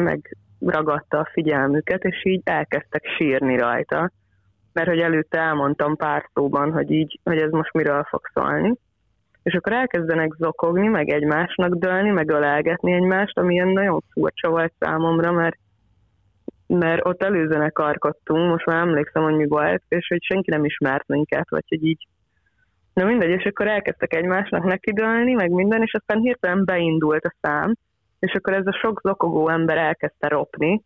megragadta a figyelmüket, és így elkezdtek sírni rajta, mert hogy előtte elmondtam pár szóban, hogy így, hogy ez most miről fog szólni. És akkor elkezdenek zokogni, meg egymásnak dőlni, meg ölelgetni egymást, ami ilyen nagyon furcsa volt számomra, mert mert ott karkottunk, most már emlékszem, hogy mi volt, és hogy senki nem ismert minket, vagy hogy így. Na mindegy, és akkor elkezdtek egymásnak nekidőlni, meg minden, és aztán hirtelen beindult a szám, és akkor ez a sok zokogó ember elkezdte ropni,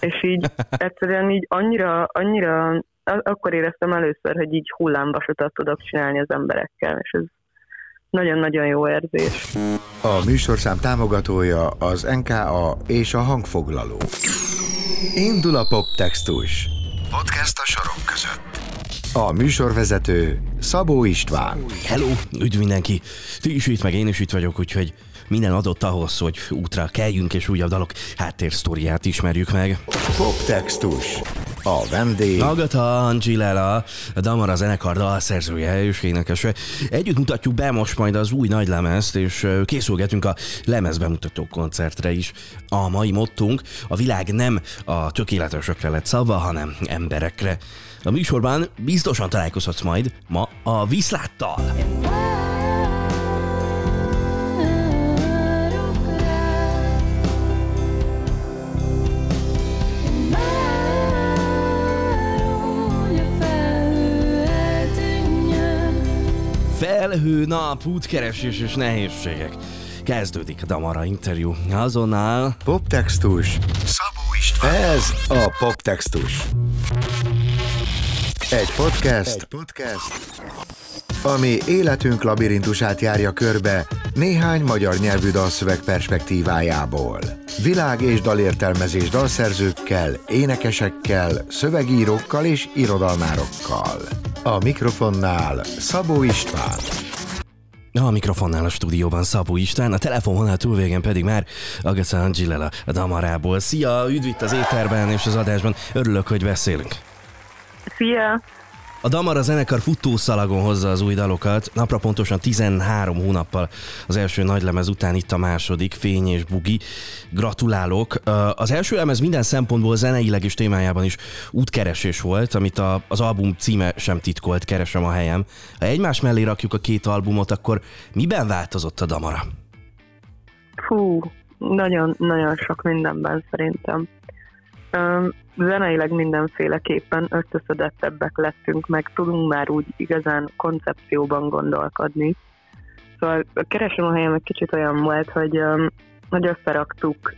és így egyszerűen így annyira, annyira, akkor éreztem először, hogy így hullámvasutat tudok csinálni az emberekkel, és ez nagyon-nagyon jó érzés. A műsorszám támogatója az NKA és a hangfoglaló. Indul a poptextus. Podcast a sorok között. A műsorvezető Szabó István. Hello, üdv mindenki! Ti is itt, meg én is itt vagyok, úgyhogy minden adott ahhoz, hogy útra keljünk és újabb dalok háttérsztoriát ismerjük meg. Poptextus. A vendég... Agata Angilela, a Damara zenekar dalszerzője és énekese. Együtt mutatjuk be most majd az új nagy lemezt, és készülgetünk a lemezbemutató koncertre is. A mai mottunk, a világ nem a tökéletesekre lett szabva, hanem emberekre. A műsorban biztosan találkozhatsz majd ma a Viszláttal. Felhő, nap, útkeresés és nehézségek. Kezdődik a Damara interjú. Azonnal... Poptextus. Szabó István. Ez a Poptextus. Egy podcast, Egy podcast, ami életünk labirintusát járja körbe néhány magyar nyelvű dalszöveg perspektívájából. Világ és dalértelmezés dalszerzőkkel, énekesekkel, szövegírókkal és irodalmárokkal. A mikrofonnál Szabó István. A mikrofonnál a stúdióban Szabó István, a telefonvonal túlvégen pedig már Agatha Angilela a Damarából. Szia, üdv itt az éterben és az adásban. Örülök, hogy beszélünk. Szia! A Damara zenekar futószalagon hozza az új dalokat, napra pontosan 13 hónappal az első nagylemez után itt a második, Fény és Bugi. Gratulálok! Az első lemez minden szempontból zeneileg és témájában is útkeresés volt, amit a, az album címe sem titkolt, Keresem a helyem. Ha egymás mellé rakjuk a két albumot, akkor miben változott a Damara? Fú, nagyon-nagyon sok mindenben szerintem zeneileg mindenféleképpen összeszedettebbek lettünk, meg tudunk már úgy igazán koncepcióban gondolkodni. Szóval a keresem a helyem egy kicsit olyan volt, hogy, hogy összeraktuk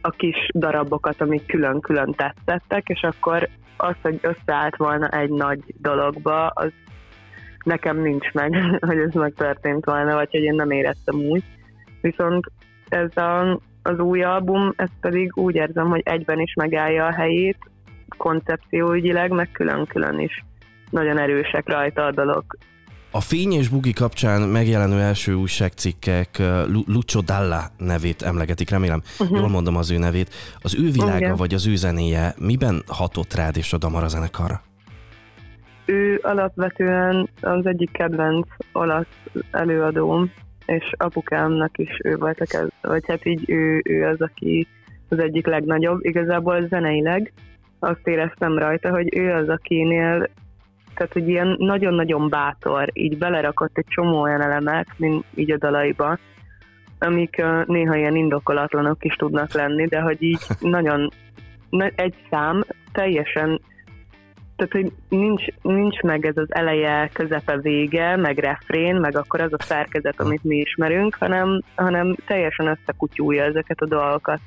a kis darabokat, amik külön-külön tetszettek, és akkor az, hogy összeállt volna egy nagy dologba, az nekem nincs meg, hogy ez megtörtént volna, vagy hogy én nem éreztem úgy. Viszont ez a, az új album, ez pedig úgy érzem, hogy egyben is megállja a helyét, koncepcióügyileg, meg külön-külön is nagyon erősek rajta a dolog. A Fény és Bugi kapcsán megjelenő első újságcikkek Lucio Dalla nevét emlegetik, remélem uh-huh. jól mondom az ő nevét. Az ő világa Igen. vagy az ő zenéje miben hatott rád és a Damara zenekarra? Ő alapvetően az egyik kedvenc olasz előadóm, és apukámnak is ő volt a kezd, vagy hát így ő, ő az, aki az egyik legnagyobb. Igazából zeneileg azt éreztem rajta, hogy ő az, akinél tehát, hogy ilyen nagyon-nagyon bátor, így belerakott egy csomó olyan elemet, mint így a dalaiba, amik néha ilyen indokolatlanok is tudnak lenni, de hogy így nagyon egy szám teljesen tehát, hogy nincs, nincs meg ez az eleje, közepe, vége, meg refrén, meg akkor az a szerkezet, amit mi ismerünk, hanem, hanem teljesen összekutyúja ezeket a dolgokat.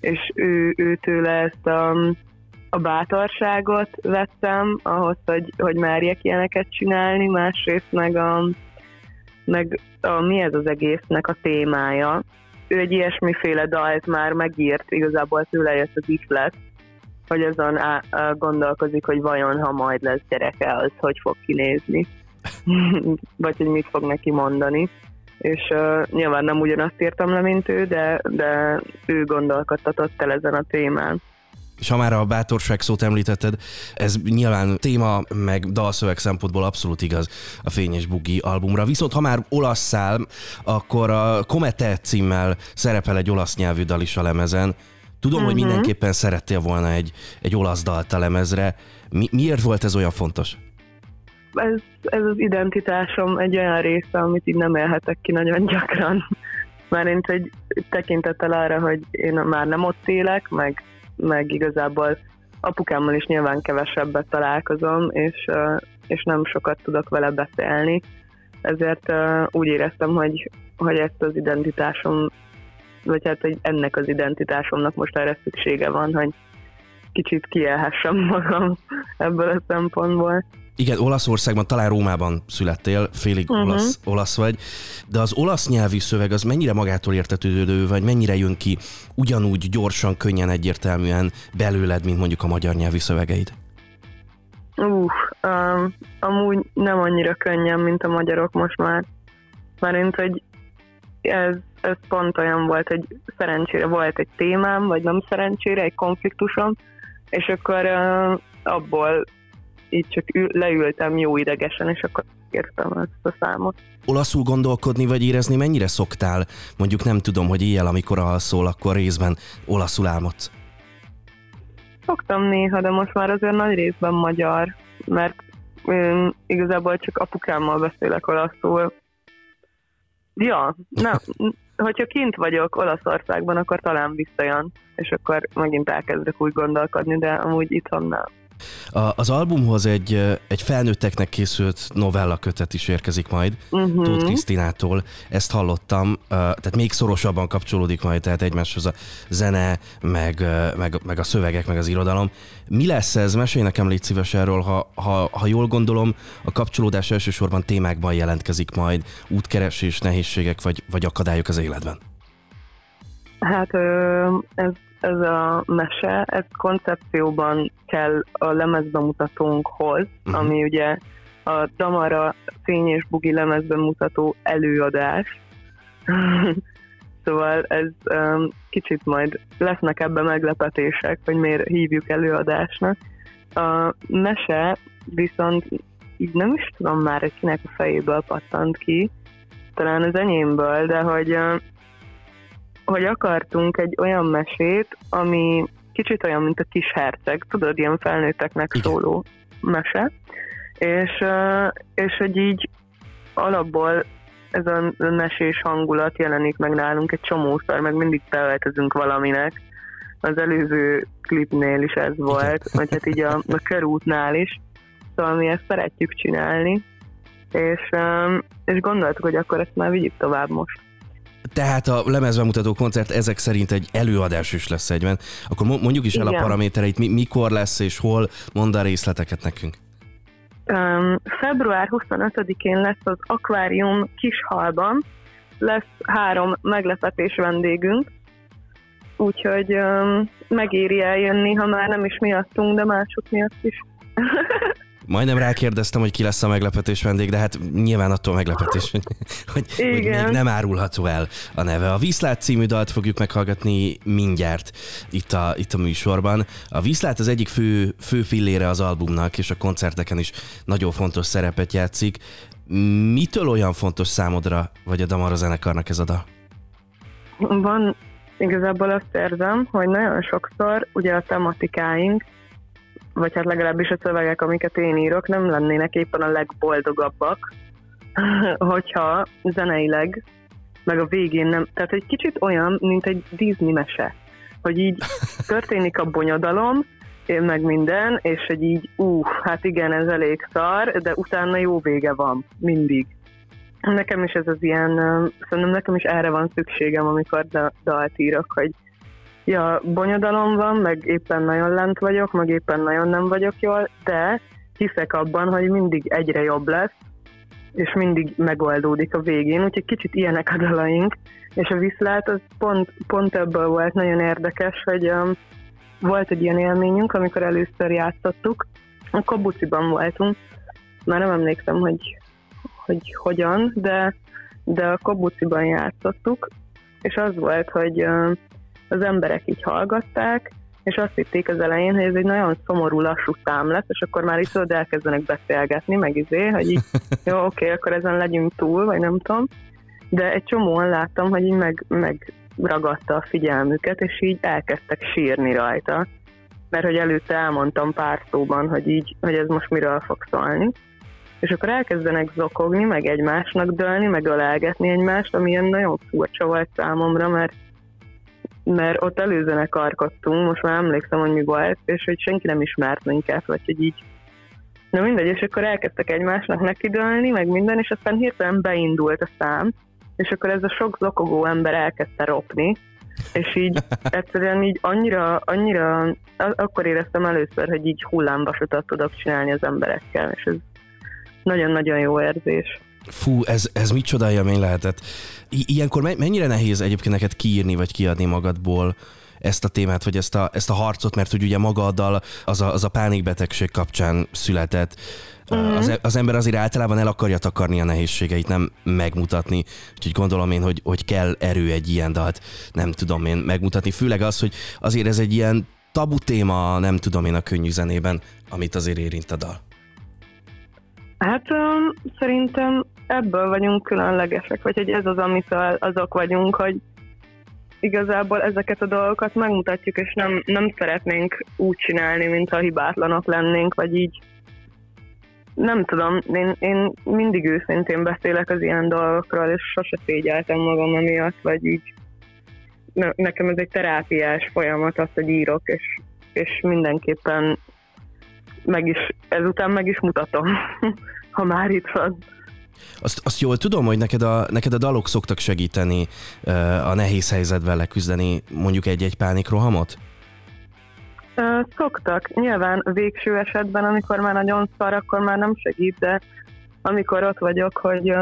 És ő, őtőle ezt a, a bátorságot vettem ahhoz, hogy, hogy merjek ilyeneket csinálni, másrészt meg a, meg a, mi ez az egésznek a témája. Ő egy ilyesmiféle dalt már megírt, igazából tőle jött az ihlet, hogy azon á, á, gondolkozik, hogy vajon, ha majd lesz gyereke, az hogy fog kinézni, vagy hogy mit fog neki mondani. És uh, nyilván nem ugyanazt írtam le, mint ő, de, de ő gondolkodtatott el ezen a témán. És ha már a bátorság szót említetted, ez nyilván téma meg dalszöveg szempontból abszolút igaz a Fényes Bugi albumra. Viszont ha már olasz szál, akkor a Komete címmel szerepel egy olasz nyelvű dal is a lemezen. Tudom, uh-huh. hogy mhm. mindenképpen szerettél volna egy, egy olasz dalt a lemezre. Mi, miért volt ez olyan fontos? Ez, ez az identitásom egy olyan része, amit így nem élhetek ki nagyon gyakran. Már én egy tekintettel arra, hogy én már nem ott élek, meg, meg igazából apukámmal is nyilván kevesebbet találkozom, és, és nem sokat tudok vele beszélni. Ezért úgy éreztem, hogy, hogy ezt az identitásom, vagy hát hogy ennek az identitásomnak most erre szüksége van, hogy kicsit kielhessem magam ebből a szempontból. Igen, Olaszországban, talán Rómában születtél, félig uh-huh. olasz, olasz vagy, de az olasz nyelvű szöveg az mennyire magától értetődő, vagy mennyire jön ki ugyanúgy gyorsan, könnyen, egyértelműen belőled, mint mondjuk a magyar nyelvű szövegeid? Uh, um, amúgy nem annyira könnyen, mint a magyarok most már. Mert hogy ez, ez pont olyan volt, hogy szerencsére volt egy témám, vagy nem szerencsére, egy konfliktusom, és akkor uh, abból így csak ül, leültem jó idegesen, és akkor értem ezt a számot. Olaszul gondolkodni vagy érezni mennyire szoktál? Mondjuk nem tudom, hogy éjjel, amikor alszol, akkor részben olaszul álmodsz. Szoktam néha, de most már azért nagy részben magyar, mert én igazából csak apukámmal beszélek olaszul. Ja, nem. Hogyha kint vagyok Olaszországban, akkor talán visszajön, és akkor megint elkezdek úgy gondolkodni, de amúgy itthon nem. A, az albumhoz egy, egy felnőtteknek készült novella kötet is érkezik majd uh-huh. Tóth Krisztinától. Ezt hallottam, tehát még szorosabban kapcsolódik majd tehát egymáshoz a zene, meg, meg, meg a szövegek, meg az irodalom. Mi lesz ez? Mesélj nekem légy szíves erről, ha, ha, ha jól gondolom, a kapcsolódás elsősorban témákban jelentkezik majd, útkeresés, nehézségek vagy, vagy akadályok az életben. Hát ez ez a mese, ez koncepcióban kell a lemezbemutatónkhoz, uh-huh. ami ugye a Damara Fény és Bugi lemezbemutató előadás. szóval ez um, kicsit majd lesznek ebben meglepetések, hogy miért hívjuk előadásnak. A mese viszont így nem is tudom már, hogy kinek a fejéből pattant ki, talán az enyémből, de hogy uh, hogy akartunk egy olyan mesét, ami kicsit olyan, mint a kis herceg, tudod, ilyen felnőtteknek Igen. szóló mese, és, és hogy így alapból ez a mesés hangulat jelenik meg nálunk egy csomószor, meg mindig beöltözünk valaminek. Az előző klipnél is ez volt, vagy hát így a, a körútnál is. Szóval mi ezt szeretjük csinálni, és, és gondoltuk, hogy akkor ezt már vigyük tovább most. Tehát a lemezbemutató koncert ezek szerint egy előadás is lesz egyben. Akkor mondjuk is el Igen. a paramétereit, mi, mikor lesz és hol, mondd a részleteket nekünk. Um, február 25-én lesz az Akvárium Kishalban, lesz három meglepetés vendégünk, úgyhogy um, megéri eljönni, ha már nem is miattunk, de mások miatt is. Majdnem rákérdeztem, hogy ki lesz a meglepetés vendég, de hát nyilván attól meglepetés, hogy, hogy, hogy még nem árulható el a neve. A Viszlát című dalt fogjuk meghallgatni mindjárt itt a, itt a műsorban. A Viszlát az egyik fő, fő fillére az albumnak, és a koncerteken is nagyon fontos szerepet játszik. Mitől olyan fontos számodra, vagy a Damara zenekarnak ez a dal? Van igazából azt érzem, hogy nagyon sokszor ugye a tematikáink vagy hát legalábbis a szövegek, amiket én írok, nem lennének éppen a legboldogabbak, hogyha zeneileg, meg a végén nem, tehát egy kicsit olyan, mint egy Disney mese, hogy így történik a bonyodalom, meg minden, és hogy így, ú, hát igen, ez elég szar, de utána jó vége van, mindig. Nekem is ez az ilyen, szerintem nekem is erre van szükségem, amikor dalt írok, hogy ja, bonyodalom van, meg éppen nagyon lent vagyok, meg éppen nagyon nem vagyok jól, de hiszek abban, hogy mindig egyre jobb lesz, és mindig megoldódik a végén, úgyhogy kicsit ilyenek a dalaink, és a viszlát az pont, pont ebből volt nagyon érdekes, hogy um, volt egy ilyen élményünk, amikor először játszottuk, akkor buciban voltunk, már nem emlékszem, hogy, hogy hogyan, de, de a Kobuciban játszottuk, és az volt, hogy um, az emberek így hallgatták, és azt hitték az elején, hogy ez egy nagyon szomorú, lassú szám lesz, és akkor már itt tudod elkezdenek beszélgetni, meg izé, hogy így, jó, oké, okay, akkor ezen legyünk túl, vagy nem tudom. De egy csomóan láttam, hogy így meg, meg megragadta a figyelmüket, és így elkezdtek sírni rajta, mert hogy előtte elmondtam pár szóban, hogy így, hogy ez most miről fog szólni. És akkor elkezdenek zokogni, meg egymásnak dőlni, meg ölelgetni egymást, ami ilyen nagyon furcsa volt számomra, mert mert ott előzőnek arkodtunk, most már emlékszem, hogy mi volt, és hogy senki nem ismert minket, vagy hogy így Na mindegy, és akkor elkezdtek egymásnak nekidőlni, meg minden, és aztán hirtelen beindult a szám, és akkor ez a sok zokogó ember elkezdte ropni, és így egyszerűen így annyira, annyira, akkor éreztem először, hogy így hullámvasutat tudok csinálni az emberekkel, és ez nagyon-nagyon jó érzés. Fú, ez, ez micsoda élmény lehetett. I- ilyenkor mennyire nehéz egyébként neked kiírni, vagy kiadni magadból ezt a témát, vagy ezt a, ezt a harcot, mert hogy ugye magaddal az a, az a pánikbetegség kapcsán született. Uh-huh. Az, az ember azért általában el akarja takarni a nehézségeit, nem megmutatni. Úgyhogy gondolom én, hogy, hogy kell erő egy ilyen dalt, nem tudom én megmutatni. Főleg az, hogy azért ez egy ilyen tabu téma, nem tudom én a könnyű zenében, amit azért érint a dal. Hát um, szerintem ebből vagyunk különlegesek, vagy hogy ez az, amitől azok vagyunk, hogy igazából ezeket a dolgokat megmutatjuk, és nem, nem szeretnénk úgy csinálni, mintha hibátlanok lennénk, vagy így. Nem tudom, én, én mindig őszintén beszélek az ilyen dolgokról, és sose szégyeltem magam emiatt, vagy így. Ne, nekem ez egy terápiás folyamat, azt, hogy írok, és, és mindenképpen meg is, ezután meg is mutatom, ha már itt van. Azt, azt jól tudom, hogy neked a, neked a dalok szoktak segíteni a nehéz helyzetben leküzdeni mondjuk egy-egy pánikrohamot? Szoktak. Nyilván végső esetben, amikor már nagyon szar, akkor már nem segít, de amikor ott vagyok, hogy,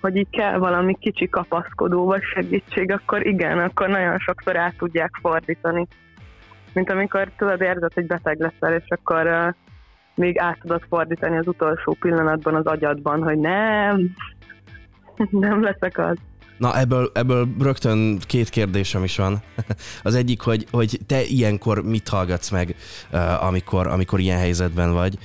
hogy így kell valami kicsi kapaszkodó vagy segítség, akkor igen, akkor nagyon sokszor át tudják fordítani. Mint amikor tudod, érzed, hogy beteg leszel, és akkor uh, még át tudod fordítani az utolsó pillanatban az agyadban, hogy nem, nem leszek az. Na ebből, ebből rögtön két kérdésem is van. Az egyik, hogy, hogy te ilyenkor mit hallgatsz meg, amikor, amikor ilyen helyzetben vagy?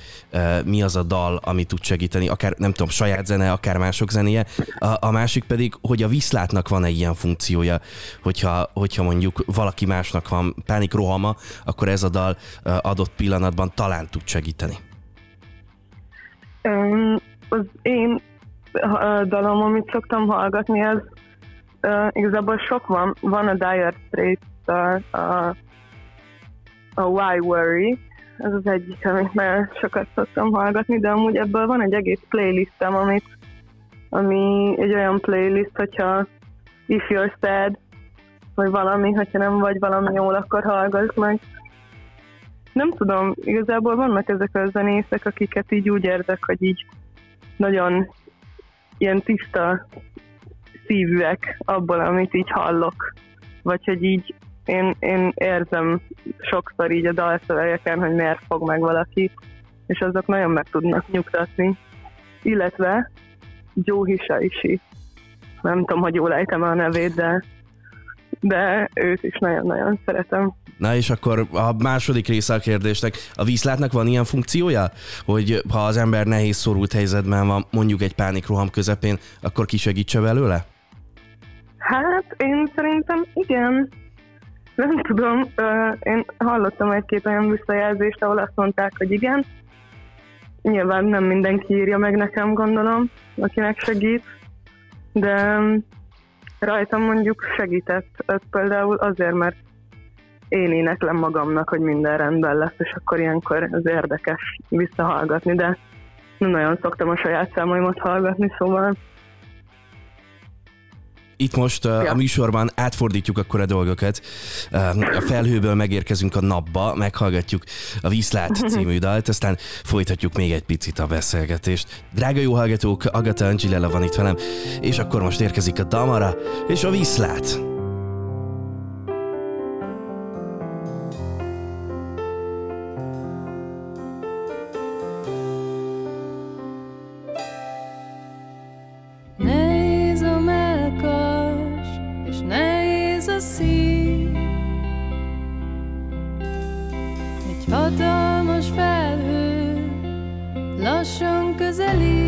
Mi az a dal, ami tud segíteni? Akár nem tudom, saját zene, akár mások zenéje. A, a másik pedig, hogy a viszlátnak van-e ilyen funkciója, hogyha, hogyha mondjuk valaki másnak van pánikrohama, akkor ez a dal adott pillanatban talán tud segíteni. Um, az én dalom, amit szoktam hallgatni, az uh, igazából sok van. Van a Dire Straits, a, a, a Why Worry, ez az egyik, amit már sokat szoktam hallgatni, de amúgy ebből van egy egész playlistem, amit, ami egy olyan playlist, hogyha if you're sad, vagy valami, hogyha nem vagy valami jól, akkor hallgass meg. Nem tudom, igazából vannak ezek a zenészek, akiket így úgy érzek, hogy így nagyon ilyen tiszta szívűek abból, amit így hallok. Vagy hogy így én, én érzem sokszor így a dalszövegeken, hogy miért fog meg valaki, és azok nagyon meg tudnak nyugtatni. Illetve Joe Hisaishi. Nem tudom, hogy jól ejtem a nevét, de, de őt is nagyon-nagyon szeretem. Na és akkor a második része a kérdésnek, a vízlátnak van ilyen funkciója, hogy ha az ember nehéz szorult helyzetben van, mondjuk egy pánikroham közepén, akkor kisegítse belőle? Hát én szerintem igen. Nem tudom, én hallottam egy-két olyan visszajelzést, ahol azt mondták, hogy igen. Nyilván nem mindenki írja meg nekem, gondolom, akinek segít, de rajtam mondjuk segített például azért, mert én éneklem magamnak, hogy minden rendben lesz, és akkor ilyenkor ez érdekes visszahallgatni, de nem nagyon szoktam a saját számaimat hallgatni, szóval itt most uh, ja. a műsorban átfordítjuk akkor a dolgokat. Uh, a felhőből megérkezünk a napba, meghallgatjuk a Viszlát című dalt, aztán folytatjuk még egy picit a beszélgetést. Drága jó hallgatók, Agata Angelella van itt velem, és akkor most érkezik a Damara és a Viszlát. Közelít hozzám Megszoktam, hogy egy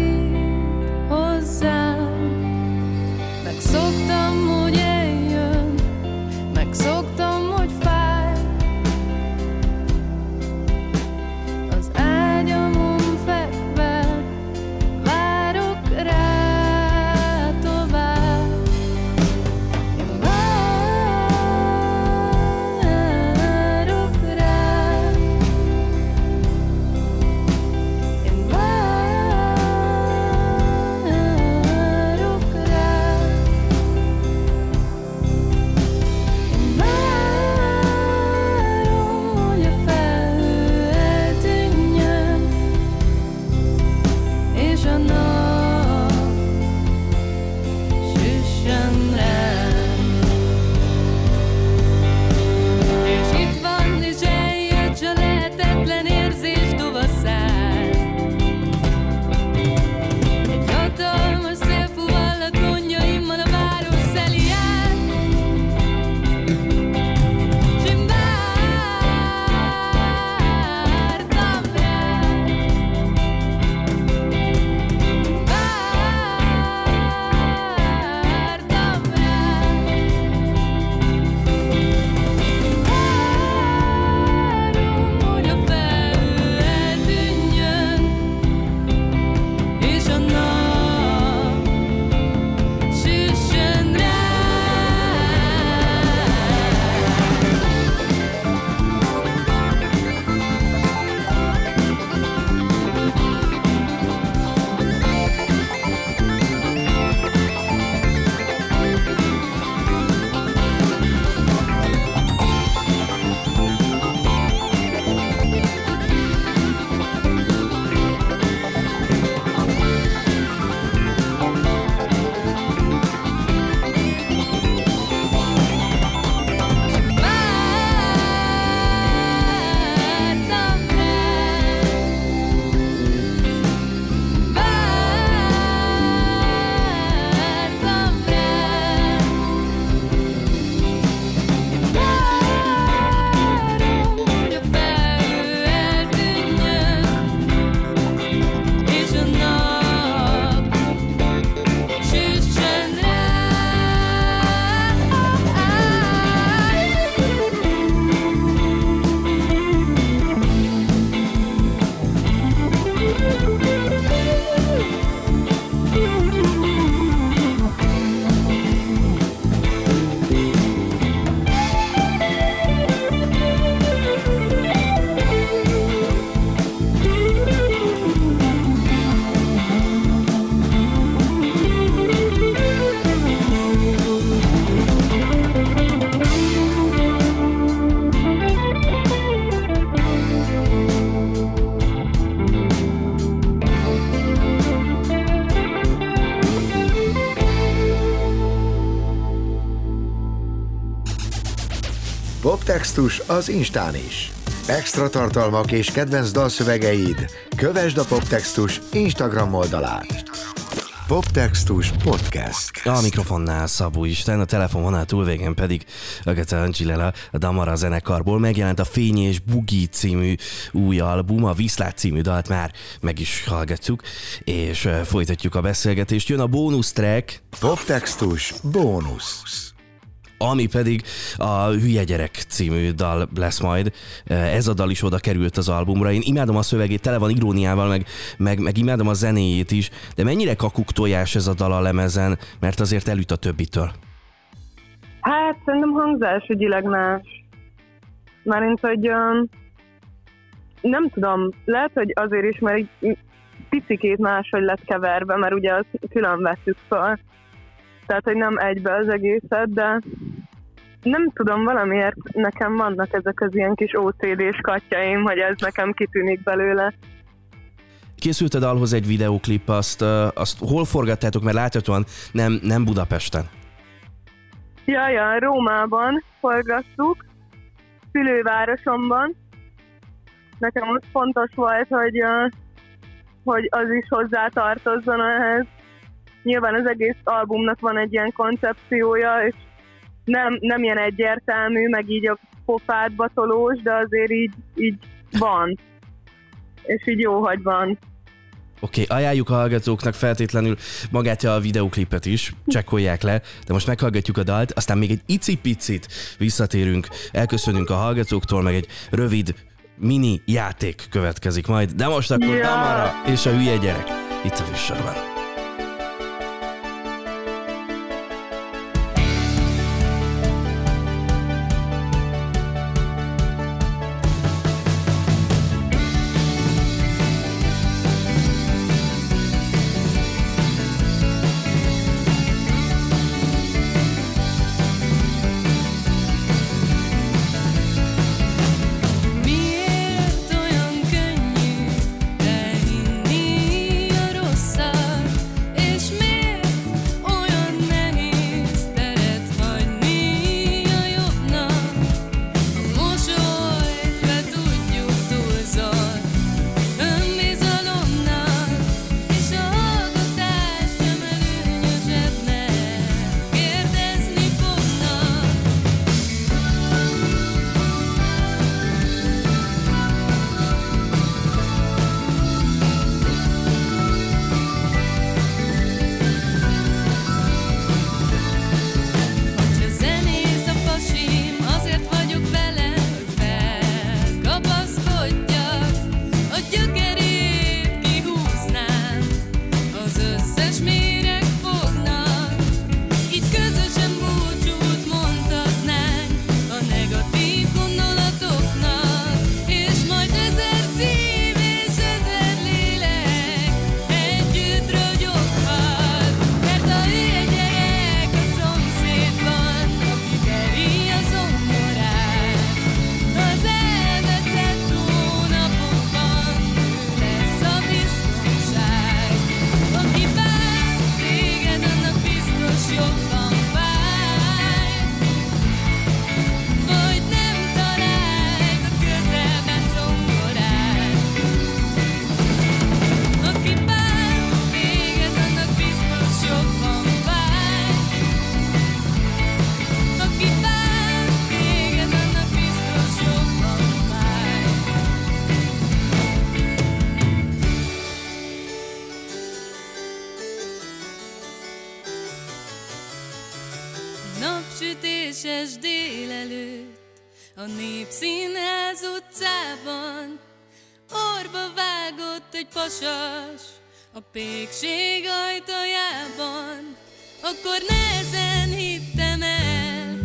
Poptextus az Instán is. Extra tartalmak és kedvenc dalszövegeid. Kövesd a Poptextus Instagram oldalát. Poptextus Podcast. A mikrofonnál Szabó Isten, a telefonvonal túlvégen pedig Agatha Angilela, a Damara zenekarból megjelent a Fény és Bugi című új album, a Viszlát című dalt már meg is hallgatjuk, és folytatjuk a beszélgetést. Jön a bónusz track. Poptextus bónusz ami pedig a Hülye gyerek című dal lesz majd. Ez a dal is oda került az albumra. Én imádom a szövegét, tele van iróniával, meg, meg, meg imádom a zenéjét is, de mennyire kakuk tojás ez a dal a lemezen, mert azért elüt a többitől. Hát szerintem hangzásügyileg más. Márint, hogy um, nem tudom, lehet, hogy azért is, mert egy picikét máshogy lett keverve, mert ugye azt külön vettük fel tehát hogy nem egybe az egészet, de nem tudom, valamiért nekem vannak ezek az ilyen kis OCD-s katjaim, hogy ez nekem kitűnik belőle. Készült a dalhoz egy videóklip, azt, azt hol forgattátok, mert láthatóan nem, nem Budapesten. Ja, ja, Rómában forgattuk, szülővárosomban. Nekem ott fontos volt, hogy, hogy az is hozzá tartozzon ehhez nyilván az egész albumnak van egy ilyen koncepciója, és nem, nem ilyen egyértelmű, meg így a pofádba tolós, de azért így, így van. És így jó, hogy van. Oké, okay, ajánljuk a hallgatóknak feltétlenül magát a videoklipet is, csekkolják le, de most meghallgatjuk a dalt, aztán még egy icipicit visszatérünk, elköszönünk a hallgatóktól, meg egy rövid mini játék következik majd, de most akkor ja. Damara és a hülye gyerek itt a műsorban. A népszínház utcában. Orba vágott egy pasas, a pékség ajtajában, akkor nehezen hittem el,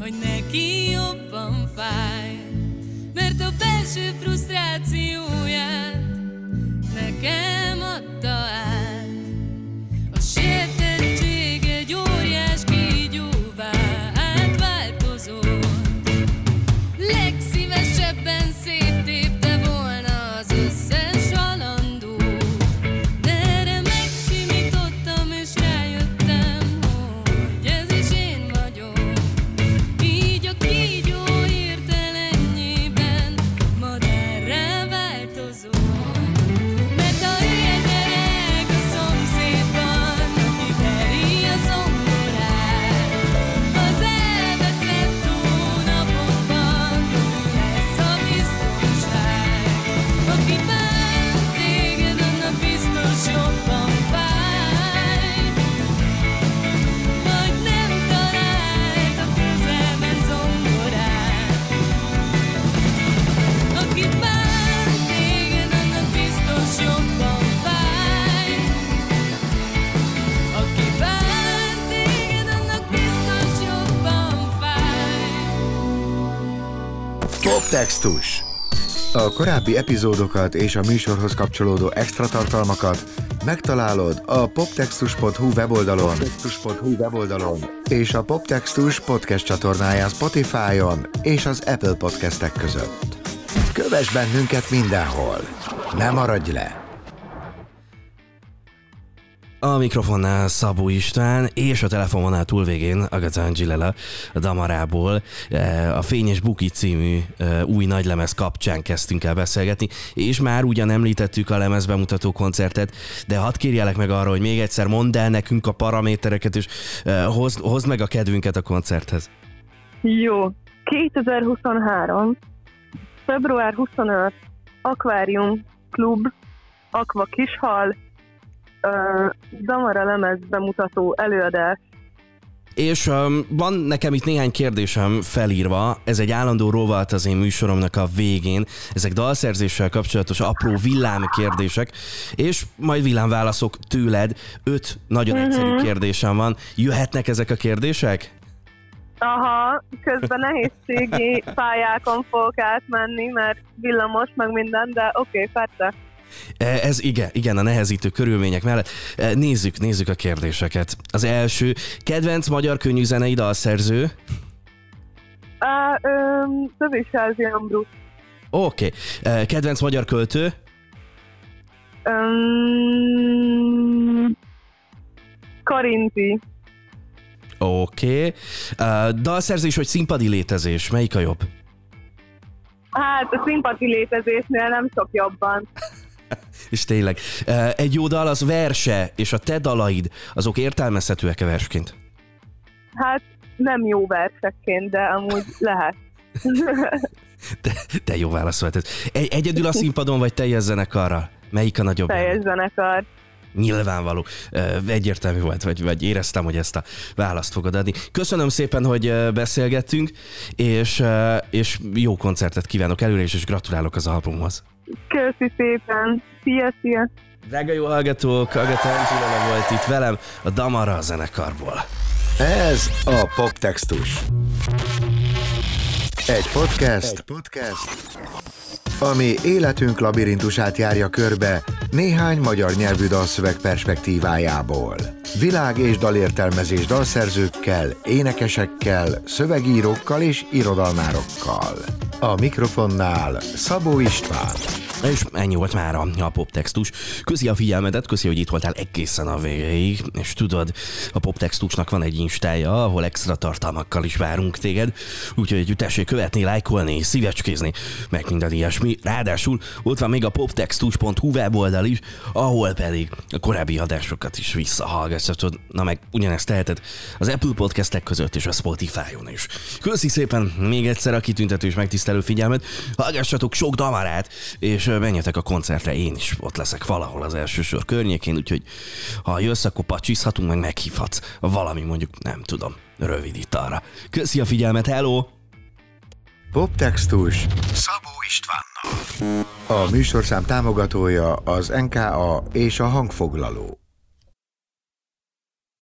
hogy neki jobban fáj, mert a belső frusztrációját nekem Poptextus. A korábbi epizódokat és a műsorhoz kapcsolódó extra tartalmakat megtalálod a poptextus.hu weboldalon, poptextus.hu weboldalon és a Poptextus podcast csatornáján Spotify-on és az Apple podcastek között. Kövess bennünket mindenhol! Ne maradj le! A mikrofonnál Szabó István, és a telefononál túlvégén Agatha Angelela a Damarából a Fényes Buki című új nagylemez kapcsán kezdtünk el beszélgetni, és már ugyan említettük a lemez bemutató koncertet, de hadd kérjelek meg arra, hogy még egyszer mondd el nekünk a paramétereket, és hozd, hozd meg a kedvünket a koncerthez. Jó, 2023. február 25. Akvárium Klub, Aqua Kishal, uh, Damara lemez bemutató előadás. És um, van nekem itt néhány kérdésem felírva, ez egy állandó rovalt az én műsoromnak a végén, ezek dalszerzéssel kapcsolatos apró villám kérdések, és majd villámválaszok tőled, öt nagyon uh-huh. egyszerű kérdésem van. Jöhetnek ezek a kérdések? Aha, közben nehézségi pályákon fogok átmenni, mert villamos meg minden, de oké, okay, persze. E, ez igen, igen, a nehezítő körülmények mellett. E, nézzük, nézzük a kérdéseket. Az első, kedvenc magyar könnyű zenei dalszerző? Tövésázi Ambrus. Oké. Okay. E, kedvenc magyar költő? Um, Karinti. Oké. Okay. dalszerzés vagy színpadi létezés? Melyik a jobb? Hát a színpadi létezésnél nem sok jobban. és tényleg. Egy jó dal az verse, és a te dalaid, azok értelmezhetőek-e versként? Hát nem jó versekként, de amúgy lehet. De, de jó válasz volt ez. Egy, egyedül a színpadon, vagy teljes zenekarral? Melyik a nagyobb? Teljes zenekar. Nyilvánvaló. Egyértelmű volt, vagy, vagy éreztem, hogy ezt a választ fogod adni. Köszönöm szépen, hogy beszélgettünk, és, és jó koncertet kívánok előre, és, és gratulálok az albumhoz. Köszi szépen. Szia, szia. Drága jó hallgatók, Agatha Angelina volt itt velem a Damara zenekarból. Ez a Poptextus. Egy podcast, Egy podcast, ami életünk labirintusát járja körbe néhány magyar nyelvű dalszöveg perspektívájából. Világ és dalértelmezés dalszerzőkkel, énekesekkel, szövegírókkal és irodalmárokkal. A mikrofonnál Szabó István. És ennyi volt már a, poptextus. Köszi a figyelmedet, köszi, hogy itt voltál egészen a végéig, és tudod, a poptextusnak van egy instája, ahol extra tartalmakkal is várunk téged, úgyhogy tessék követni, lájkolni, szívecskézni, meg minden ilyesmi. Ráadásul ott van még a poptextus.hu weboldal is, ahol pedig a korábbi adásokat is visszahallgathatod. Na meg ugyanezt teheted az Apple podcastek között és a Spotify-on is. Köszi szépen még egyszer a kitüntető és megtisztelő figyelmet, hallgassatok sok damarát, és menjetek a koncertre, én is ott leszek valahol az első sor környékén, úgyhogy ha jössz, akkor pacsizhatunk, meg meghívhatsz valami mondjuk, nem tudom, rövid itt arra. Köszi a figyelmet, hello! Poptextus Szabó Istvánnal. A műsorszám támogatója az NKA és a hangfoglaló.